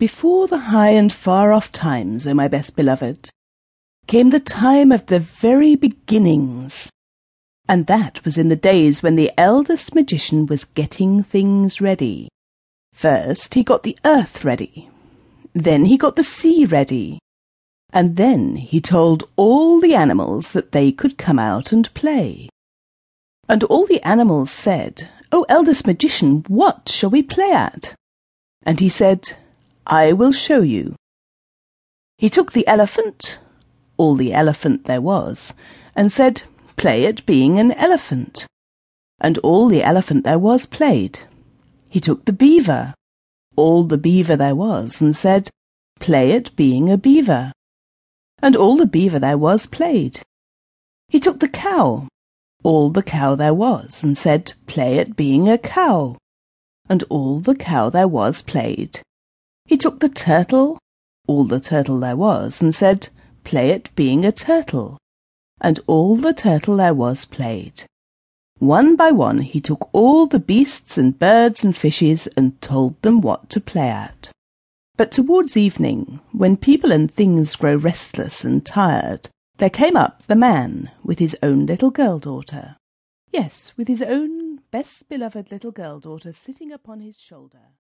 Before the high and far off times, O my best beloved, came the time of the very beginnings. And that was in the days when the eldest magician was getting things ready. First he got the earth ready. Then he got the sea ready. And then he told all the animals that they could come out and play. And all the animals said, O eldest magician, what shall we play at? And he said, I will show you. He took the elephant, all the elephant there was, and said, Play at being an elephant. And all the elephant there was played. He took the beaver, all the beaver there was, and said, Play at being a beaver. And all the beaver there was played. He took the cow, all the cow there was, and said, Play at being a cow. And all the cow there was played. He took the turtle, all the turtle there was, and said, Play at being a turtle. And all the turtle there was played. One by one he took all the beasts and birds and fishes and told them what to play at. But towards evening, when people and things grow restless and tired, there came up the man with his own little girl daughter. Yes, with his own best beloved little girl daughter sitting upon his shoulder.